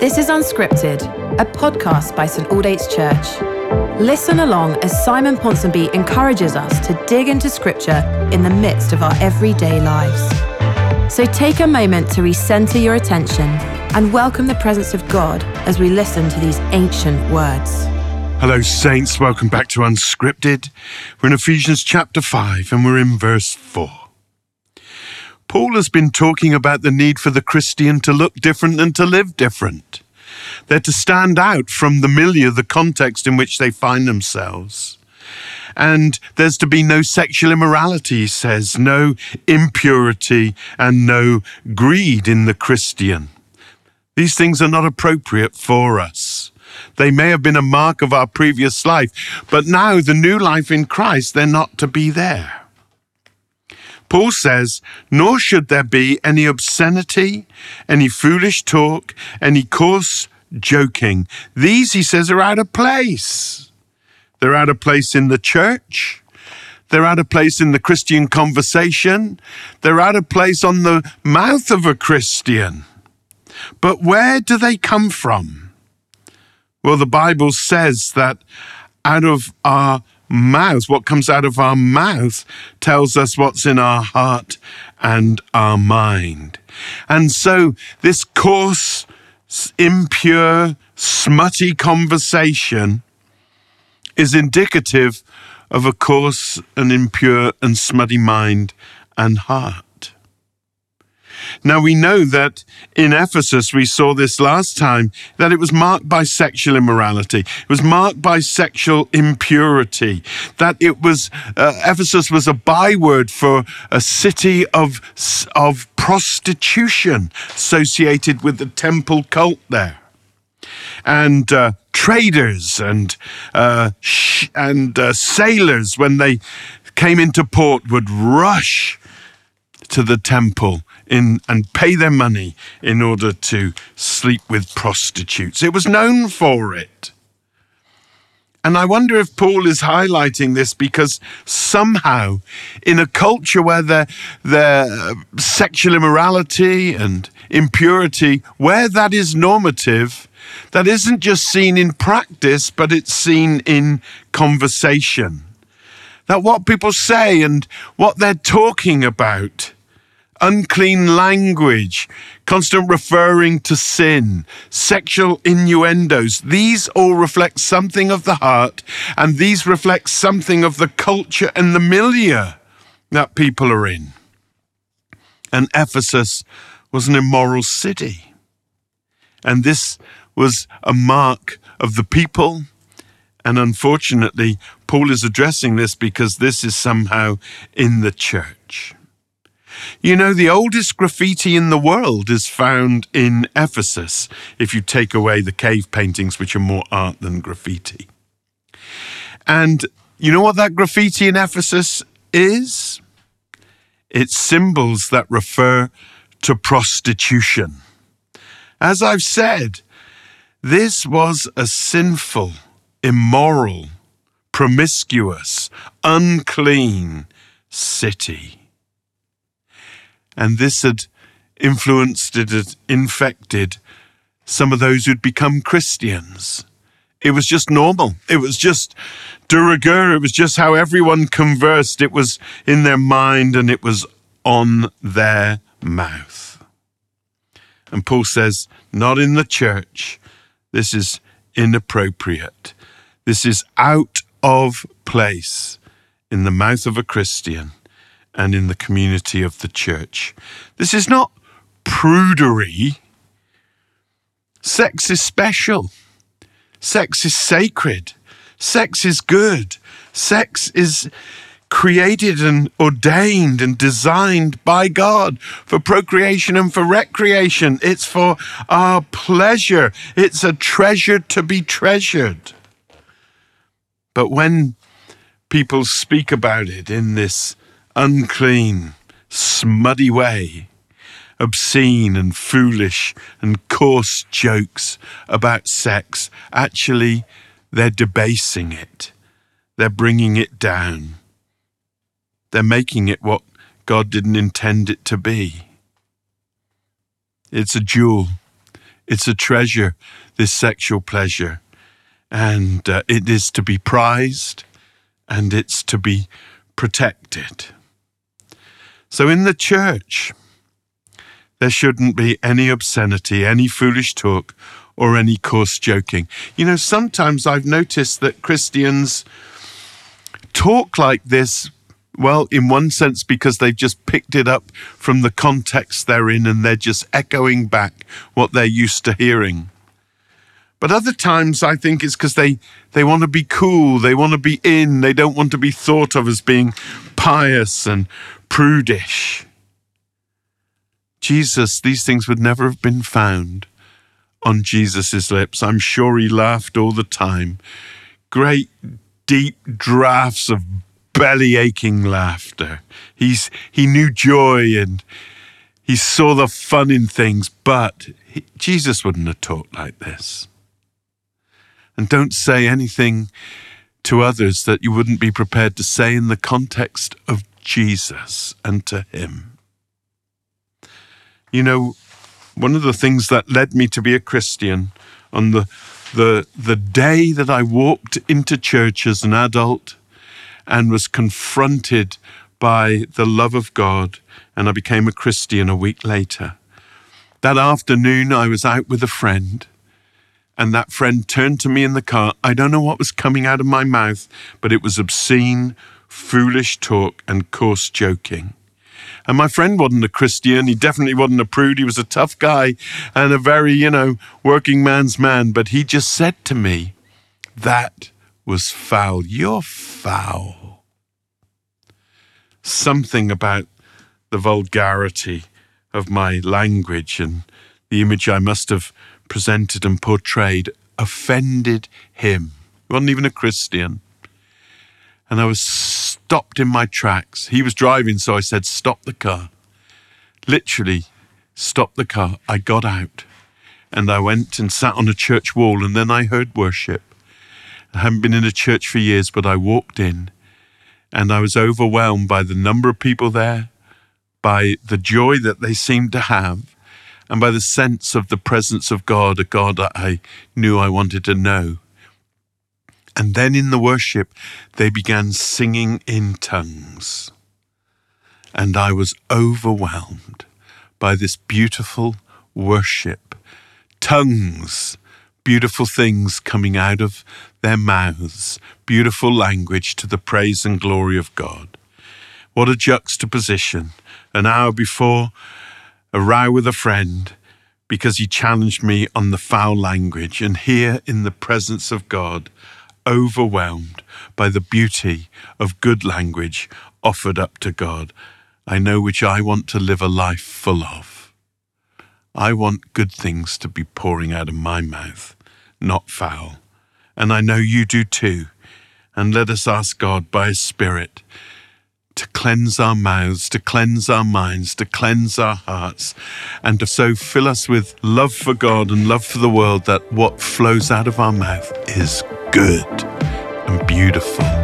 This is Unscripted, a podcast by St Aldate's Church. Listen along as Simon Ponsonby encourages us to dig into Scripture in the midst of our everyday lives. So take a moment to recenter your attention and welcome the presence of God as we listen to these ancient words. Hello, Saints. Welcome back to Unscripted. We're in Ephesians chapter 5 and we're in verse 4. Paul has been talking about the need for the Christian to look different and to live different. They're to stand out from the milieu, the context in which they find themselves. And there's to be no sexual immorality, he says, no impurity and no greed in the Christian. These things are not appropriate for us. They may have been a mark of our previous life, but now the new life in Christ, they're not to be there. Paul says, Nor should there be any obscenity, any foolish talk, any coarse joking. These, he says, are out of place. They're out of place in the church. They're out of place in the Christian conversation. They're out of place on the mouth of a Christian. But where do they come from? Well, the Bible says that out of our mouth, what comes out of our mouth, tells us what's in our heart and our mind. And so, this coarse, impure, smutty conversation is indicative of a coarse and impure and smutty mind and heart. Now we know that in Ephesus, we saw this last time, that it was marked by sexual immorality. It was marked by sexual impurity. That it was, uh, Ephesus was a byword for a city of, of prostitution associated with the temple cult there. And uh, traders and, uh, sh- and uh, sailors, when they came into port, would rush to the temple in and pay their money in order to sleep with prostitutes. It was known for it. And I wonder if Paul is highlighting this because somehow, in a culture where the, the sexual immorality and impurity, where that is normative, that isn't just seen in practice, but it's seen in conversation. That what people say and what they're talking about unclean language, constant referring to sin, sexual innuendos. These all reflect something of the heart, and these reflect something of the culture and the milieu that people are in. And Ephesus was an immoral city. And this was a mark of the people. And unfortunately, Paul is addressing this because this is somehow in the church. You know, the oldest graffiti in the world is found in Ephesus, if you take away the cave paintings, which are more art than graffiti. And you know what that graffiti in Ephesus is? It's symbols that refer to prostitution. As I've said, this was a sinful, immoral, promiscuous, unclean city. And this had influenced, it had infected some of those who'd become Christians. It was just normal. It was just de rigueur. It was just how everyone conversed. It was in their mind and it was on their mouth. And Paul says, not in the church. This is inappropriate. This is out of place in the mouth of a Christian and in the community of the church. This is not prudery. Sex is special. Sex is sacred. Sex is good. Sex is created and ordained and designed by God for procreation and for recreation. It's for our pleasure. It's a treasure to be treasured. But when people speak about it in this unclean, smutty way, obscene and foolish and coarse jokes about sex, actually, they're debasing it. They're bringing it down. They're making it what God didn't intend it to be. It's a jewel. It's a treasure, this sexual pleasure. And uh, it is to be prized and it's to be protected. So in the church, there shouldn't be any obscenity, any foolish talk, or any coarse joking. You know, sometimes I've noticed that Christians talk like this, well, in one sense, because they've just picked it up from the context they're in and they're just echoing back what they're used to hearing. But other times I think it's because they, they want to be cool, they want to be in, they don't want to be thought of as being pious and prudish. Jesus, these things would never have been found on Jesus' lips. I'm sure he laughed all the time. Great deep drafts of belly aching laughter. He's, he knew joy and he saw the fun in things, but he, Jesus wouldn't have talked like this. And don't say anything to others that you wouldn't be prepared to say in the context of Jesus and to Him. You know, one of the things that led me to be a Christian on the the the day that I walked into church as an adult and was confronted by the love of God and I became a Christian a week later. That afternoon I was out with a friend and that friend turned to me in the car. I don't know what was coming out of my mouth, but it was obscene, foolish talk and coarse joking. And my friend wasn't a Christian. He definitely wasn't a prude. He was a tough guy and a very, you know, working man's man. But he just said to me, That was foul. You're foul. Something about the vulgarity of my language and the image I must have presented and portrayed offended him. He wasn't even a Christian. And I was stopped in my tracks. He was driving, so I said, Stop the car. Literally, stop the car. I got out and I went and sat on a church wall, and then I heard worship. I haven't been in a church for years, but I walked in and I was overwhelmed by the number of people there, by the joy that they seemed to have, and by the sense of the presence of God, a God that I knew I wanted to know. And then in the worship, they began singing in tongues. And I was overwhelmed by this beautiful worship. Tongues, beautiful things coming out of their mouths, beautiful language to the praise and glory of God. What a juxtaposition. An hour before, a row with a friend because he challenged me on the foul language. And here in the presence of God, overwhelmed by the beauty of good language offered up to God. I know which I want to live a life full of. I want good things to be pouring out of my mouth, not foul. And I know you do too. And let us ask God by His Spirit to cleanse our mouths, to cleanse our minds, to cleanse our hearts, and to so fill us with love for God and love for the world that what flows out of our mouth is good and beautiful.